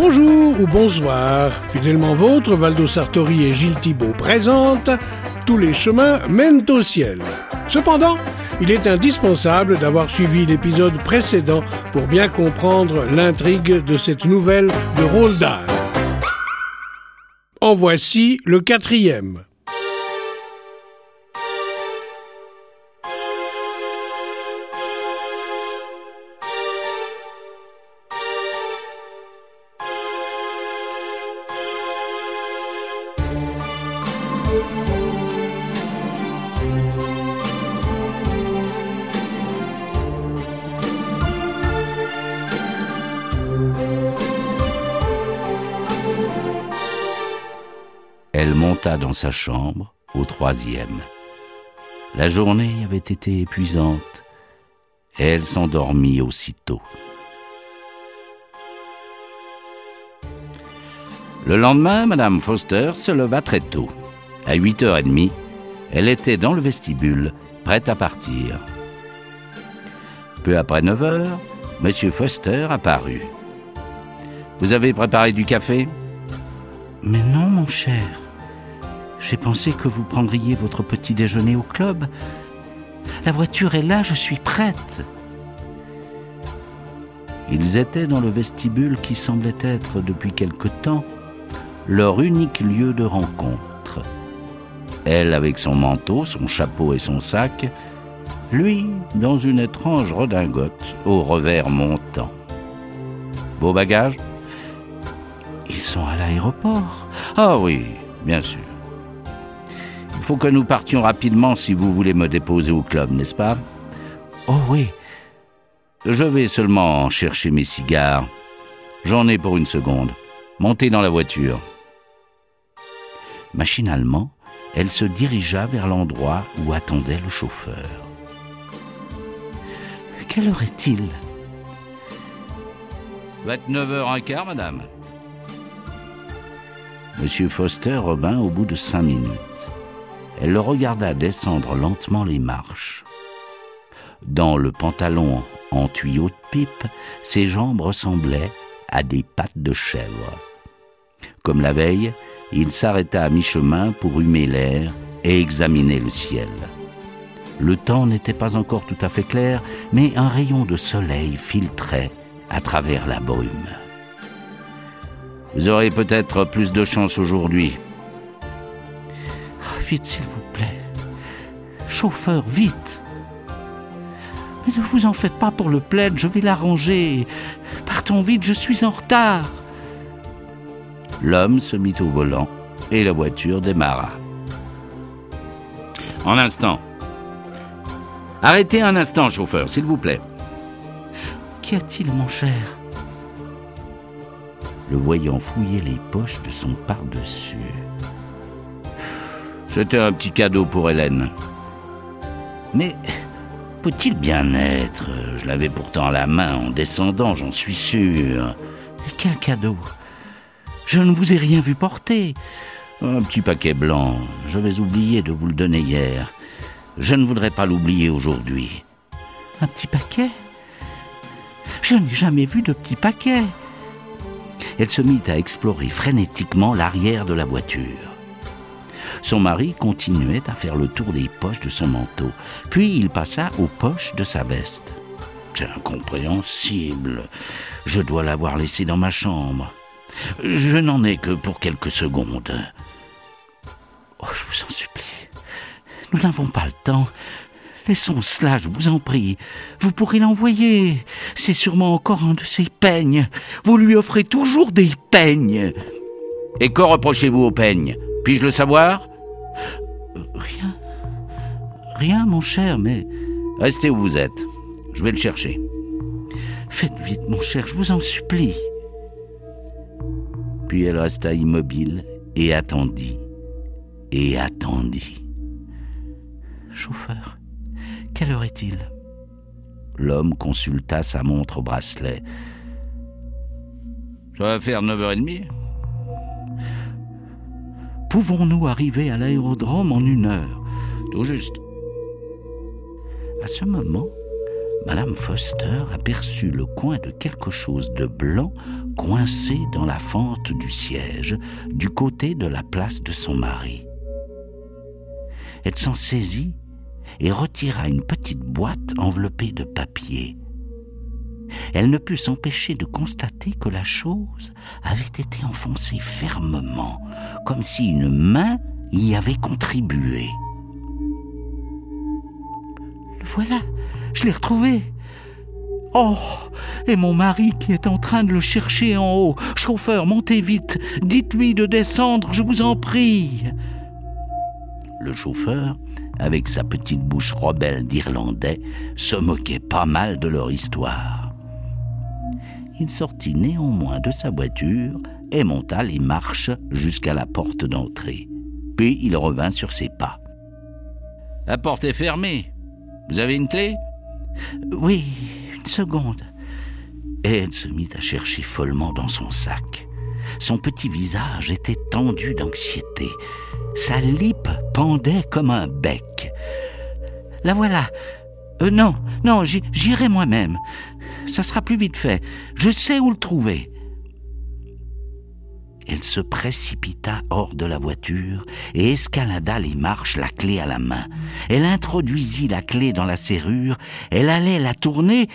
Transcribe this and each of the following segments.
Bonjour ou bonsoir, fidèlement vôtre, Valdo Sartori et Gilles Thibault présentent Tous les chemins mènent au ciel. Cependant, il est indispensable d'avoir suivi l'épisode précédent pour bien comprendre l'intrigue de cette nouvelle de Roald Dahl. En voici le quatrième. Elle monta dans sa chambre, au troisième. La journée avait été épuisante, elle s'endormit aussitôt. Le lendemain, Madame Foster se leva très tôt. À 8h30, elle était dans le vestibule, prête à partir. Peu après 9h, Monsieur Foster apparut. Vous avez préparé du café? Mais non, mon cher. J'ai pensé que vous prendriez votre petit déjeuner au club. La voiture est là, je suis prête. Ils étaient dans le vestibule qui semblait être, depuis quelque temps, leur unique lieu de rencontre. Elle avec son manteau, son chapeau et son sac, lui dans une étrange redingote au revers montant. Vos bagages? Ils sont à l'aéroport. Ah oui, bien sûr. Il faut que nous partions rapidement si vous voulez me déposer au club, n'est-ce pas? Oh oui, Je vais seulement chercher mes cigares. J'en ai pour une seconde. Montez dans la voiture. Machinalement, elle se dirigea vers l'endroit où attendait le chauffeur. quelle heure est-il? 29h15, madame. Monsieur Foster revint au bout de cinq minutes. Elle le regarda descendre lentement les marches. Dans le pantalon en tuyau de pipe, ses jambes ressemblaient à des pattes de chèvre. Comme la veille, il s'arrêta à mi-chemin pour humer l'air et examiner le ciel. Le temps n'était pas encore tout à fait clair, mais un rayon de soleil filtrait à travers la brume. Vous aurez peut-être plus de chance aujourd'hui. Ah, Vite, s'il vous plaît. Chauffeur, vite. Mais ne vous en faites pas pour le plaid, je vais l'arranger. Partons vite, je suis en retard. L'homme se mit au volant et la voiture démarra. En instant. Arrêtez un instant, chauffeur, s'il vous plaît. Qu'y a-t-il, mon cher? Le voyant fouiller les poches de son par-dessus. C'était un petit cadeau pour Hélène. Mais peut-il bien être? Je l'avais pourtant à la main en descendant, j'en suis sûr. Et quel cadeau? Je ne vous ai rien vu porter. Un petit paquet blanc. J'avais oublié de vous le donner hier. Je ne voudrais pas l'oublier aujourd'hui. Un petit paquet? Je n'ai jamais vu de petit paquet. Elle se mit à explorer frénétiquement l'arrière de la voiture. Son mari continuait à faire le tour des poches de son manteau, puis il passa aux poches de sa veste. C'est incompréhensible. Je dois l'avoir laissé dans ma chambre. Je n'en ai que pour quelques secondes. Oh, je vous en supplie. Nous n'avons pas le temps. Laissons cela, je vous en prie. Vous pourrez l'envoyer. C'est sûrement encore un de ces peignes. Vous lui offrez toujours des peignes. Et qu'en reprochez-vous au peigne Puis-je le savoir? Euh, Rien. Rien, mon cher, mais Restez où vous êtes. Je vais le chercher. faites vite, mon cher, je vous en supplie. Puis elle resta immobile et attendit. Et attendit. Chauffeur, quelle heure est-il? L'homme consulta sa montre au bracelet. Ça va faire 9h30 Pouvons-nous arriver à l'aérodrome en une heure? Tout juste. À ce moment, Madame Foster aperçut le coin de quelque chose de blanc coincé dans la fente du siège, du côté de la place de son mari. Elle s'en saisit et retira une petite boîte enveloppée de papier. Elle ne put s'empêcher de constater que la chose avait été enfoncée fermement, comme si une main y avait contribué. Le voilà, je l'ai retrouvé. Oh, et mon mari qui est en train de le chercher en haut. Chauffeur, montez vite, dites-lui de descendre, je vous en prie. Le chauffeur, avec sa petite bouche rebelle d'Irlandais, se moquait pas mal de leur histoire. Il sortit néanmoins de sa voiture et monta les marches jusqu'à la porte d'entrée. Puis il revint sur ses pas. La porte est fermée. Vous avez une clé? Oui, une seconde. Et elle se mit à chercher follement dans son sac. Son petit visage était tendu d'anxiété. Sa lippe pendait comme un bec. La voilà. Euh, non, non, j'irai moi-même. Ça sera plus vite fait. Je sais où le trouver. Elle se précipita hors de la voiture et escalada les marches, la clé à la main. Elle introduisit la clé dans la serrure, elle allait la tourner,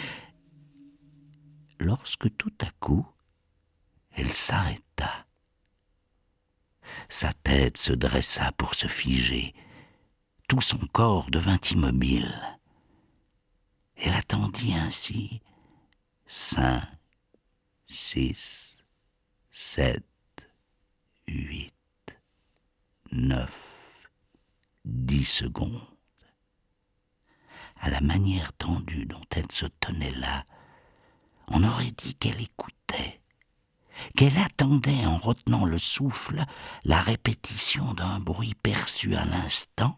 lorsque tout à coup, elle s'arrêta. Sa tête se dressa pour se figer. Tout son corps devint immobile. Elle attendit ainsi cinq, six, sept, huit, neuf, dix secondes. À la manière tendue dont elle se tenait là, on aurait dit qu'elle écoutait, qu'elle attendait en retenant le souffle la répétition d'un bruit perçu à l'instant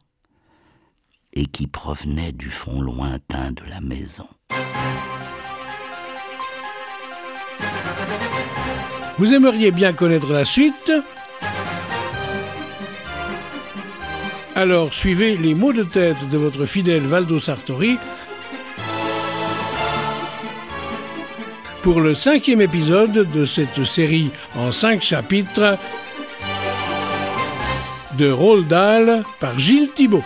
et qui provenait du fond lointain de la maison. Vous aimeriez bien connaître la suite Alors suivez les mots de tête de votre fidèle Valdo Sartori pour le cinquième épisode de cette série en cinq chapitres de Roald par Gilles Thibault.